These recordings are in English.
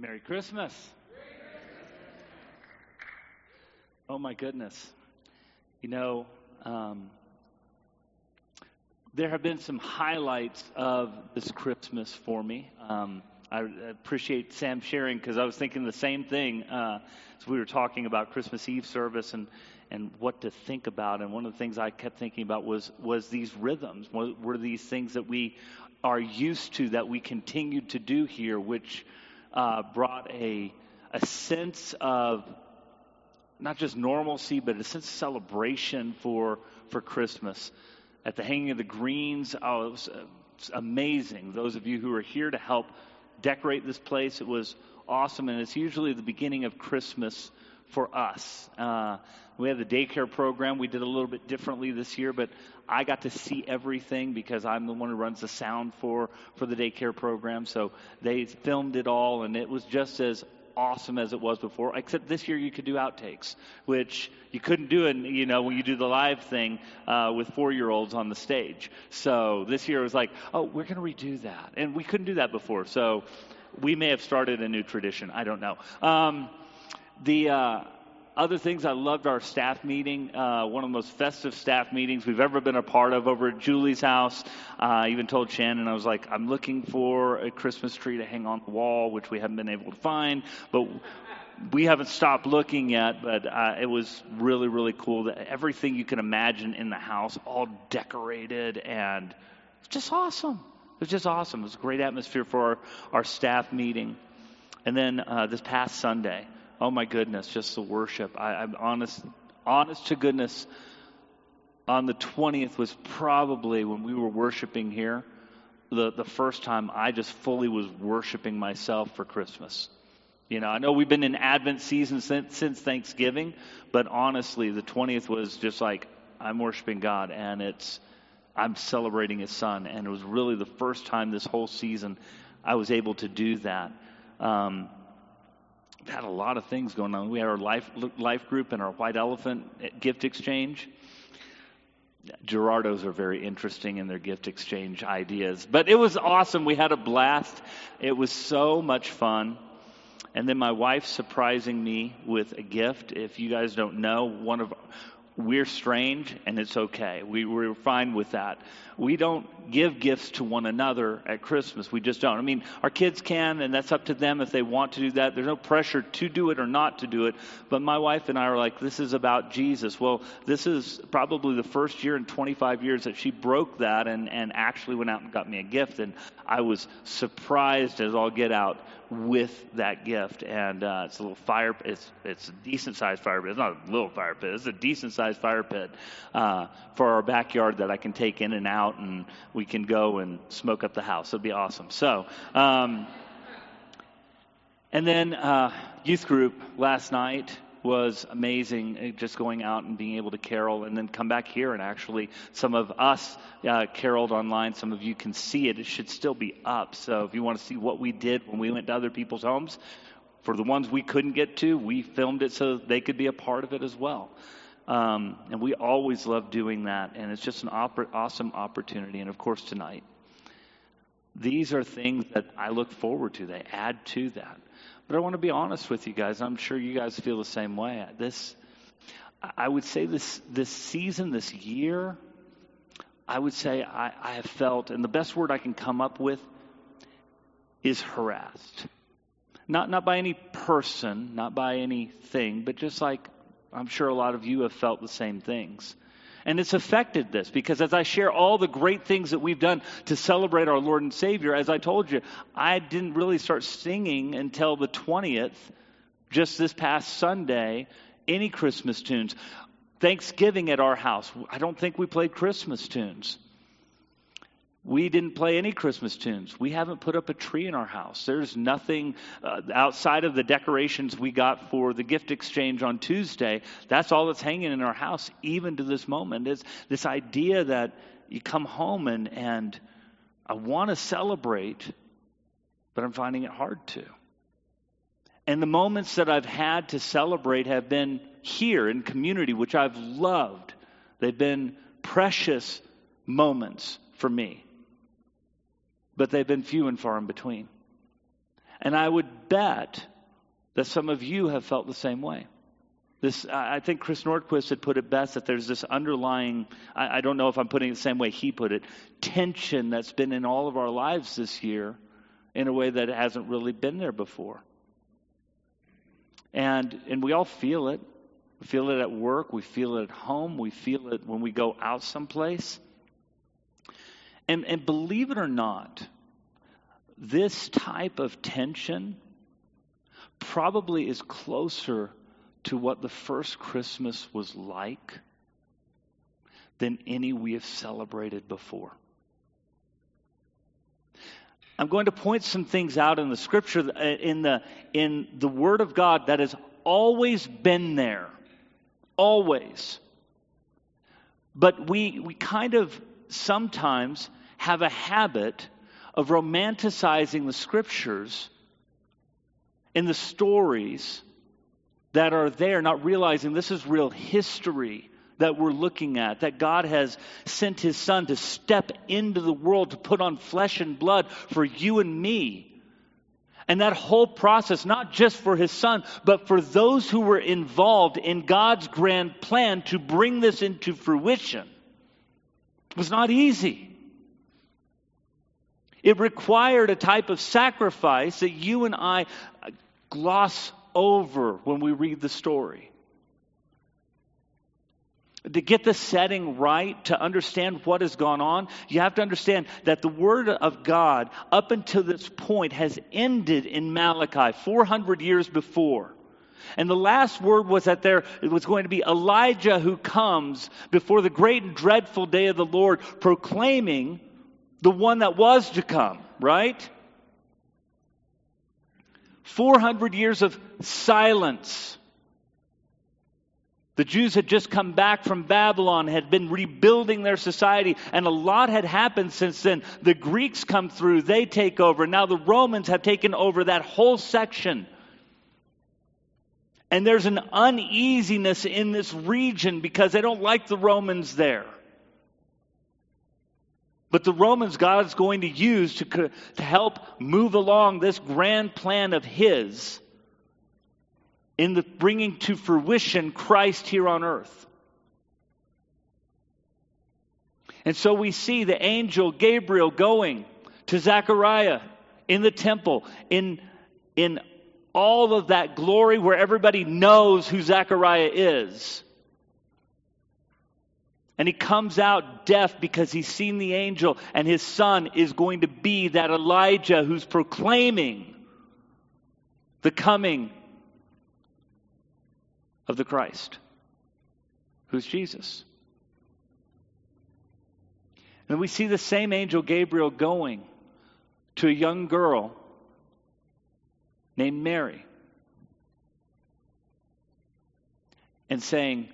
Merry Christmas. Oh my goodness. You know, um, there have been some highlights of this Christmas for me. Um, I appreciate Sam sharing because I was thinking the same thing uh, as we were talking about Christmas Eve service and, and what to think about. And one of the things I kept thinking about was was these rhythms. What were these things that we are used to that we continued to do here, which uh, brought a a sense of not just normalcy, but a sense of celebration for for Christmas. At the hanging of the greens, oh, it was, uh, amazing. Those of you who are here to help decorate this place, it was awesome, and it's usually the beginning of Christmas for us. Uh, we had the daycare program. We did a little bit differently this year, but I got to see everything because I'm the one who runs the sound for for the daycare program. So they filmed it all, and it was just as awesome as it was before. Except this year you could do outtakes, which you couldn't do in you know when you do the live thing uh, with four year olds on the stage. So this year it was like, oh, we're going to redo that, and we couldn't do that before. So we may have started a new tradition. I don't know. Um, the uh, other things, I loved our staff meeting, uh, one of the most festive staff meetings we've ever been a part of over at Julie's house. Uh, I even told Shannon, I was like, I'm looking for a Christmas tree to hang on the wall, which we haven't been able to find, but we haven't stopped looking yet, but uh, it was really, really cool. That everything you can imagine in the house, all decorated, and just awesome. It was just awesome. It was a great atmosphere for our, our staff meeting. And then uh, this past Sunday, oh my goodness, just the worship. I, I'm honest, honest to goodness. On the 20th was probably when we were worshiping here, the, the first time I just fully was worshiping myself for Christmas. You know, I know we've been in Advent season since, since Thanksgiving, but honestly, the 20th was just like, I'm worshiping God, and it's, I'm celebrating His Son. And it was really the first time this whole season I was able to do that. Um, had a lot of things going on. We had our life life group and our white elephant gift exchange. Gerardo's are very interesting in their gift exchange ideas, but it was awesome. We had a blast. It was so much fun. And then my wife surprising me with a gift. If you guys don't know, one of we're strange and it's okay. We, we're fine with that. We don't give gifts to one another at Christmas. We just don't. I mean, our kids can, and that's up to them if they want to do that. There's no pressure to do it or not to do it. But my wife and I are like, this is about Jesus. Well, this is probably the first year in 25 years that she broke that and, and actually went out and got me a gift. And I was surprised as all get out with that gift. And uh, it's a little fire. It's it's a decent sized fire pit. It's not a little fire pit. It's a decent sized fire pit uh, for our backyard that I can take in and out, and we can go and smoke up the house. It'll be awesome. So. Um, and then uh, youth group last night was amazing uh, just going out and being able to carol and then come back here and actually some of us uh, caroled online some of you can see it it should still be up so if you want to see what we did when we went to other people's homes for the ones we couldn't get to we filmed it so they could be a part of it as well um, and we always love doing that and it's just an awesome opportunity and of course tonight these are things that i look forward to they add to that but I want to be honest with you guys. I'm sure you guys feel the same way. This, I would say this this season, this year, I would say I, I have felt, and the best word I can come up with is harassed. Not not by any person, not by anything, but just like I'm sure a lot of you have felt the same things. And it's affected this because as I share all the great things that we've done to celebrate our Lord and Savior, as I told you, I didn't really start singing until the 20th, just this past Sunday, any Christmas tunes. Thanksgiving at our house, I don't think we played Christmas tunes. We didn't play any Christmas tunes. We haven't put up a tree in our house. There's nothing uh, outside of the decorations we got for the gift exchange on Tuesday. That's all that's hanging in our house, even to this moment. Is this idea that you come home and, and I want to celebrate, but I'm finding it hard to. And the moments that I've had to celebrate have been here in community, which I've loved. They've been precious moments for me but they've been few and far in between. And I would bet that some of you have felt the same way. This, I think Chris Nordquist had put it best that there's this underlying, I, I don't know if I'm putting it the same way he put it, tension that's been in all of our lives this year in a way that hasn't really been there before. And, and we all feel it. We feel it at work. We feel it at home. We feel it when we go out someplace. And, and believe it or not, this type of tension probably is closer to what the first Christmas was like than any we have celebrated before. I'm going to point some things out in the scripture, uh, in the, in the Word of God that has always been there. Always. But we, we kind of sometimes have a habit of romanticizing the scriptures and the stories that are there, not realizing this is real history that we're looking at, that God has sent his son to step into the world to put on flesh and blood for you and me. And that whole process, not just for his son, but for those who were involved in God's grand plan to bring this into fruition, was not easy. It required a type of sacrifice that you and I gloss over when we read the story to get the setting right, to understand what has gone on, you have to understand that the Word of God, up until this point, has ended in Malachi 400 years before. And the last word was that there was going to be Elijah who comes before the great and dreadful day of the Lord, proclaiming the one that was to come, right? 400 years of silence the Jews had just come back from Babylon, had been rebuilding their society, and a lot had happened since then. The Greeks come through, they take over. Now the Romans have taken over that whole section. And there's an uneasiness in this region because they don't like the Romans there. But the Romans God is going to use to, to help move along this grand plan of His in the bringing to fruition Christ here on earth. And so we see the angel Gabriel going to Zechariah in the temple, in, in all of that glory where everybody knows who Zechariah is. And he comes out deaf because he's seen the angel, and his son is going to be that Elijah who's proclaiming the coming of the Christ, who's Jesus. And we see the same angel Gabriel going to a young girl named Mary and saying,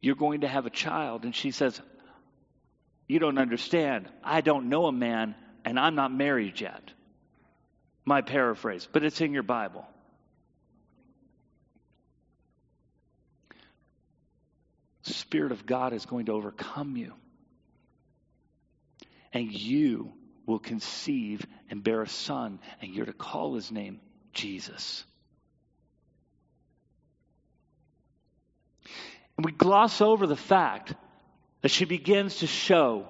You're going to have a child. And she says, You don't understand. I don't know a man, and I'm not married yet. My paraphrase, but it's in your Bible. Spirit of God is going to overcome you. And you will conceive and bear a son, and you're to call his name Jesus. And we gloss over the fact that she begins to show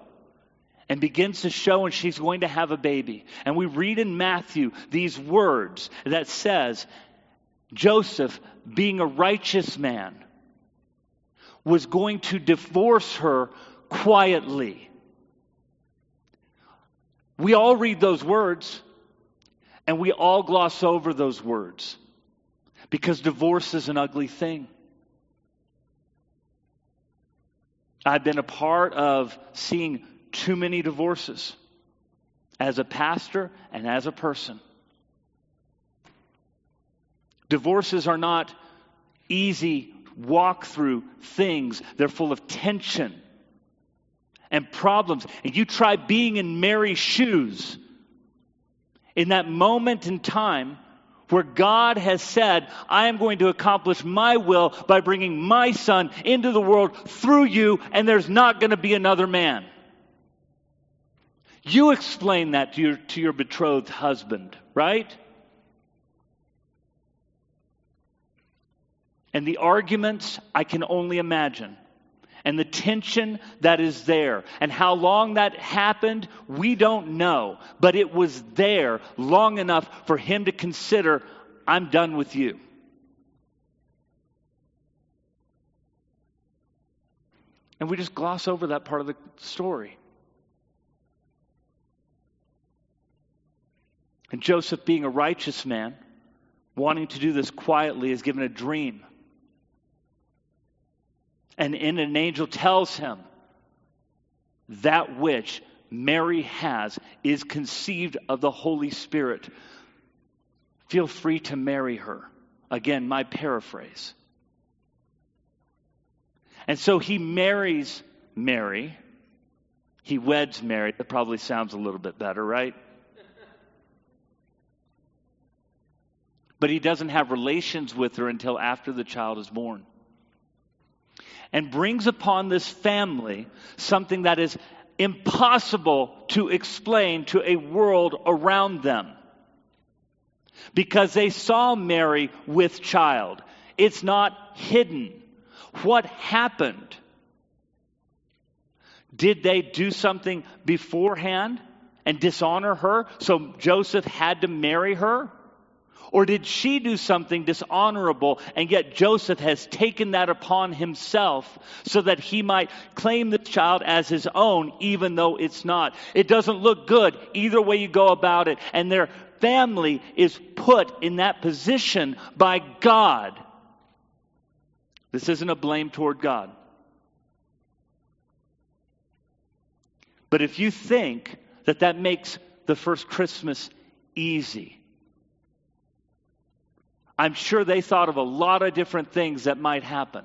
and begins to show and she's going to have a baby. And we read in Matthew these words that says Joseph being a righteous man was going to divorce her quietly. We all read those words and we all gloss over those words because divorce is an ugly thing. I've been a part of seeing too many divorces as a pastor and as a person. Divorces are not easy walk through things, they're full of tension and problems, and you try being in Mary's shoes, in that moment in time where God has said, I am going to accomplish my will by bringing my son into the world through you, and there's not going to be another man. You explain that to your, to your betrothed husband, right? And the arguments, I can only imagine. And the tension that is there. And how long that happened, we don't know. But it was there long enough for him to consider, I'm done with you. And we just gloss over that part of the story. And Joseph, being a righteous man, wanting to do this quietly, is given a dream. And in an angel tells him, that which Mary has is conceived of the Holy Spirit. Feel free to marry her. Again, my paraphrase. And so he marries Mary. He weds Mary. That probably sounds a little bit better, right? But he doesn't have relations with her until after the child is born. And brings upon this family something that is impossible to explain to a world around them. Because they saw Mary with child. It's not hidden. What happened? Did they do something beforehand and dishonor her so Joseph had to marry her? Or did she do something dishonorable and yet Joseph has taken that upon himself so that he might claim the child as his own even though it's not? It doesn't look good either way you go about it. And their family is put in that position by God this isn't a blame toward God. But if you think that that makes the first Christmas easy, I'm sure they thought of a lot of different things that might happen.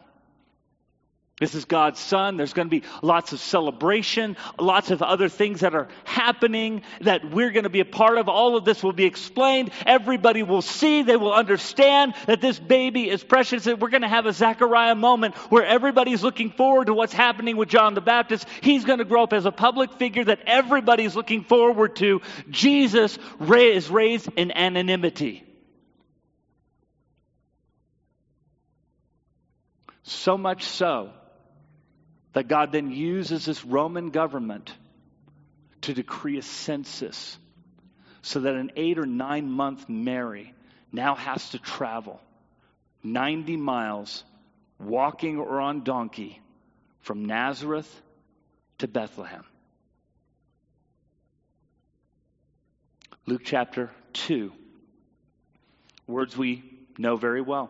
This is God's Son. There's going to be lots of celebration, lots of other things that are happening that we're going to be a part of. All of this will be explained. Everybody will see, they will understand that this baby is precious. We're going to have a Zechariah moment where everybody's looking forward to what's happening with John the Baptist. He's going to grow up as a public figure that everybody's looking forward to. Jesus is raised in anonymity. So much so that God then uses this Roman government to decree a census so that an eight or nine month Mary now has to travel 90 miles walking or on donkey from Nazareth to Bethlehem. Luke chapter 2, words we know very well.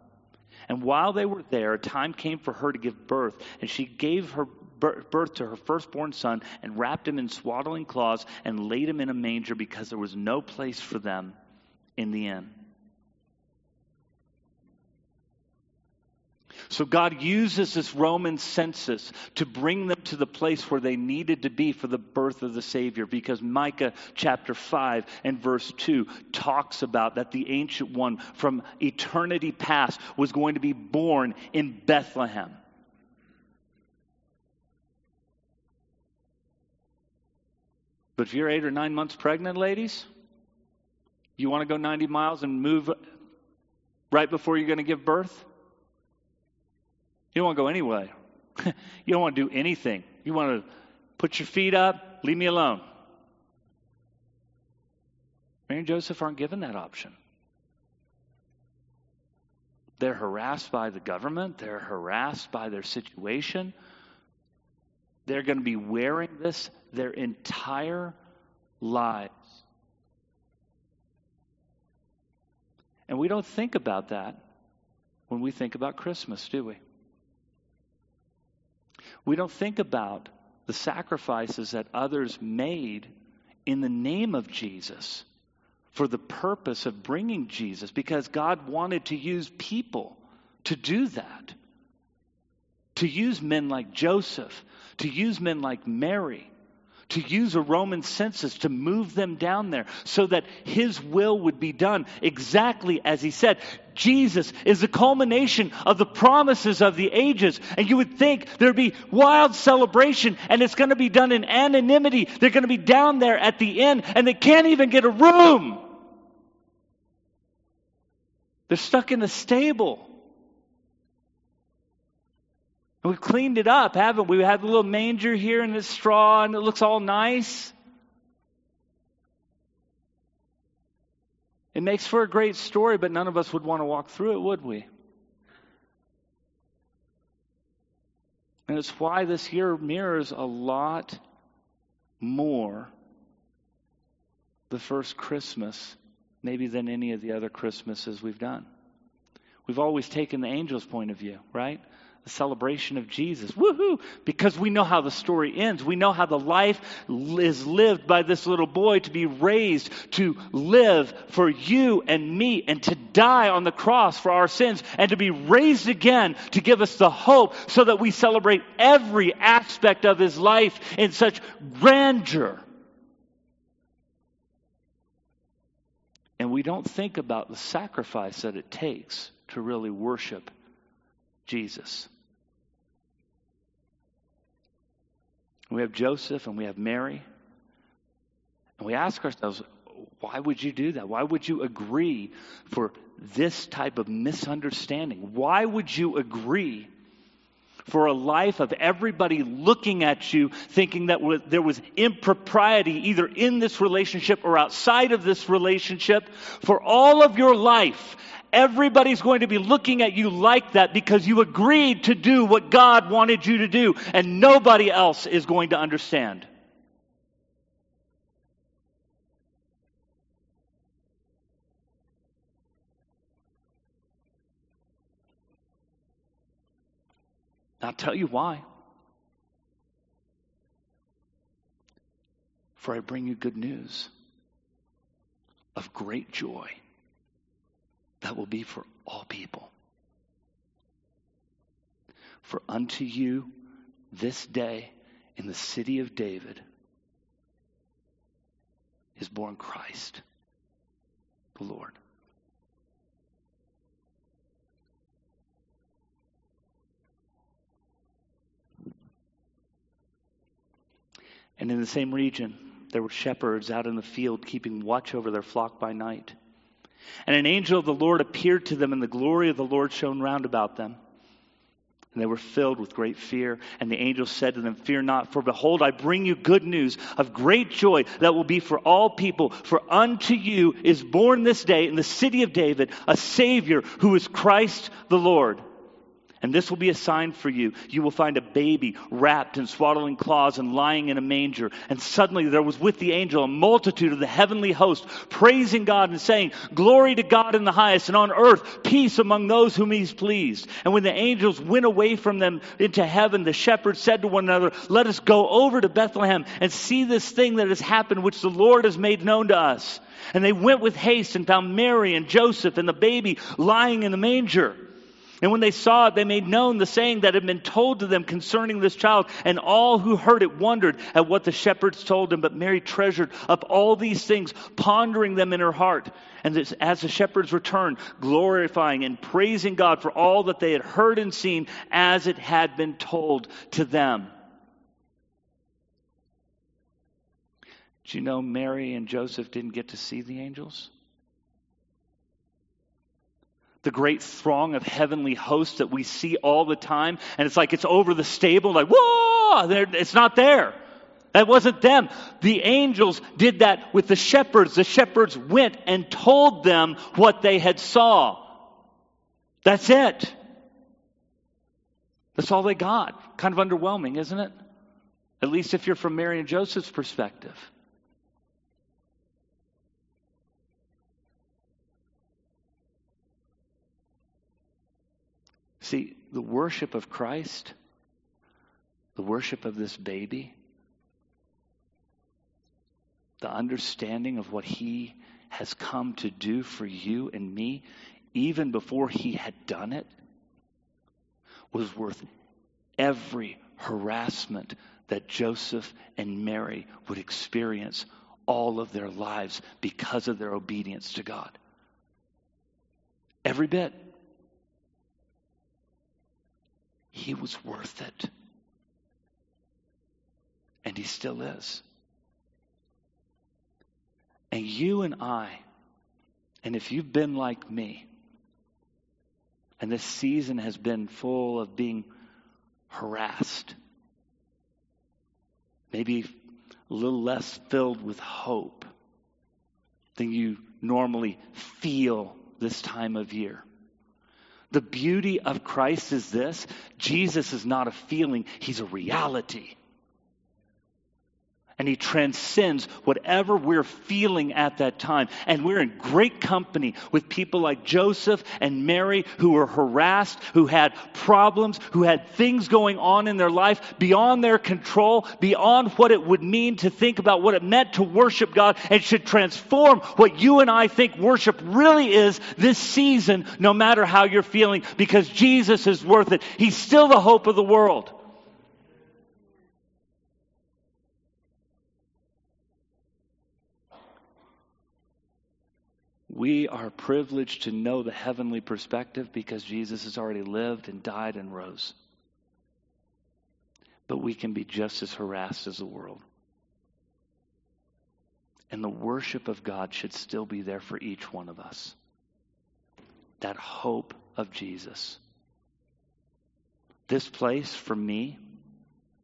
And while they were there, time came for her to give birth, and she gave her birth to her firstborn son and wrapped him in swaddling cloths and laid him in a manger because there was no place for them in the inn. So God uses this Roman census to bring them to the place where they needed to be for the birth of the Savior because Micah chapter 5 and verse 2 talks about that the ancient one from eternity past was going to be born in Bethlehem. But if you're eight or nine months pregnant, ladies, you want to go 90 miles and move right before you're going to give birth? You don't want to go anywhere. you don't want to do anything. You want to put your feet up, leave me alone. Mary and Joseph aren't given that option. They're harassed by the government, they're harassed by their situation. They're going to be wearing this their entire lives. And we don't think about that when we think about Christmas, do we? We don't think about the sacrifices that others made in the name of Jesus for the purpose of bringing Jesus because God wanted to use people to do that. to use men like Joseph, to use men like Mary, to use a Roman census to move them down there so that his will would be done exactly as he said. Jesus is the culmination of the promises of the ages. And you would think there'd be wild celebration and it's going to be done in anonymity. They're going to be down there at the end and they can't even get a room. They're stuck in a stable. We've cleaned it up, haven't we? We have a little manger here and this straw, and it looks all nice. It makes for a great story, but none of us would want to walk through it, would we? And it's why this year mirrors a lot more the first Christmas, maybe than any of the other Christmases we've done. We've always taken the angel's point of view, right? The celebration of Jesus. Woohoo! Because we know how the story ends. We know how the life is lived by this little boy to be raised, to live for you and me, and to die on the cross for our sins, and to be raised again to give us the hope so that we celebrate every aspect of his life in such grandeur. And we don't think about the sacrifice that it takes to really worship Jesus. We have Joseph and we have Mary. And we ask ourselves, why would you do that? Why would you agree for this type of misunderstanding? Why would you agree for a life of everybody looking at you thinking that there was impropriety either in this relationship or outside of this relationship? For all of your life, Everybody's going to be looking at you like that because you agreed to do what God wanted you to do, and nobody else is going to understand. I'll tell you why. For I bring you good news of great joy that will be for all people. For unto you this day in the city of David is born Christ, the Lord. And in the same region, there were shepherds out in the field keeping watch over their flock by night. And an angel of the Lord appeared to them, and the glory of the Lord shone round about them. And they were filled with great fear. And the angel said to them, Fear not, for behold, I bring you good news of great joy that will be for all people. For unto you is born this day in the city of David a Savior who is Christ the Lord. And this will be a sign for you. You will find a baby wrapped in swaddling cloths and lying in a manger. And suddenly there was with the angel a multitude of the heavenly host, praising God and saying, Glory to God in the highest, and on earth peace among those whom he's pleased. And when the angels went away from them into heaven, the shepherds said to one another, Let us go over to Bethlehem and see this thing that has happened, which the Lord has made known to us. And they went with haste and found Mary and Joseph and the baby lying in the manger. And when they saw it, they made known the saying that had been told to them concerning this child. And all who heard it wondered at what the shepherds told them. But Mary treasured up all these things, pondering them in her heart. And as the shepherds returned, glorifying and praising God for all that they had heard and seen as it had been told to them. Do you know Mary and Joseph didn't get to see the angels? The great throng of heavenly hosts that we see all the time, and it's like it's over the stable, like, whoa, it's not there. That wasn't them. The angels did that with the shepherds. The shepherds went and told them what they had saw. That's it. That's all they got. Kind of underwhelming, isn't it? At least if you're from Mary and Joseph's perspective. See, the worship of Christ, the worship of this baby, the understanding of what he has come to do for you and me, even before he had done it, was worth every harassment that Joseph and Mary would experience all of their lives because of their obedience to God. Every bit. He was worth it. And he still is. And you and I, and if you've been like me, and this season has been full of being harassed, maybe a little less filled with hope than you normally feel this time of year. The beauty of Christ is this. Jesus is not a feeling, he's a reality and he transcends whatever we're feeling at that time. And we're in great company with people like Joseph and Mary who were harassed, who had problems, who had things going on in their life beyond their control, beyond what it would mean to think about what it meant to worship God, and should transform what you and I think worship really is this season, no matter how you're feeling, because Jesus is worth it. He's still the hope of the world. We are privileged to know the heavenly perspective because Jesus has already lived and died and rose. But we can be just as harassed as the world. And the worship of God should still be there for each one of us. That hope of Jesus. This place for me,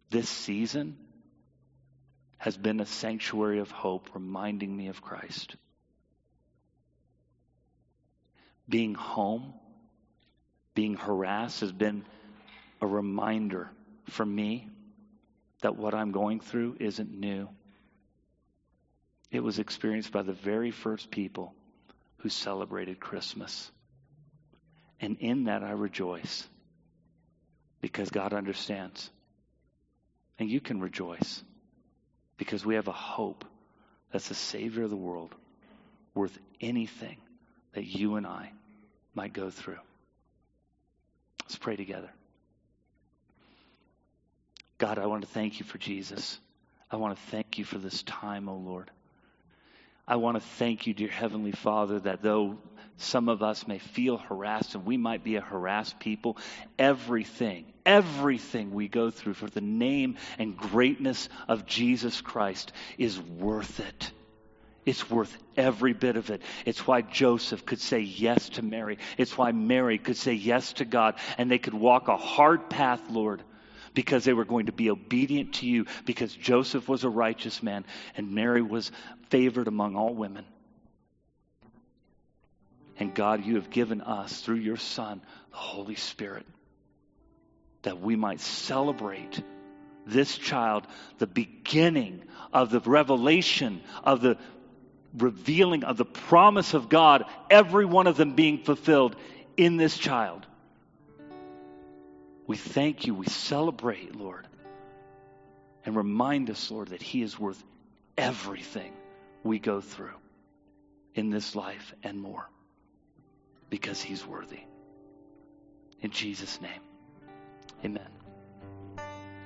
this season, has been a sanctuary of hope, reminding me of Christ being home, being harassed has been a reminder for me that what I'm going through isn't new. It was experienced by the very first people who celebrated Christmas. And in that I rejoice because God understands. And you can rejoice because we have a hope that's the Savior of the world worth anything that you and I might go through. Let's pray together. God, I want to thank you for Jesus. I want to thank you for this time, O oh Lord. I want to thank you, dear Heavenly Father, that though some of us may feel harassed and we might be a harassed people, everything, everything we go through for the name and greatness of Jesus Christ is worth it. It's worth every bit of it. It's why Joseph could say yes to Mary. It's why Mary could say yes to God. And they could walk a hard path, Lord, because they were going to be obedient to you, because Joseph was a righteous man and Mary was favored among all women. And God, you have given us, through your Son, the Holy Spirit, that we might celebrate this child, the beginning of the revelation of the revealing of the promise of God, every one of them being fulfilled in this child. We thank you. We celebrate, Lord. And remind us, Lord, that He is worth everything we go through in this life and more because He's worthy. In Jesus' name.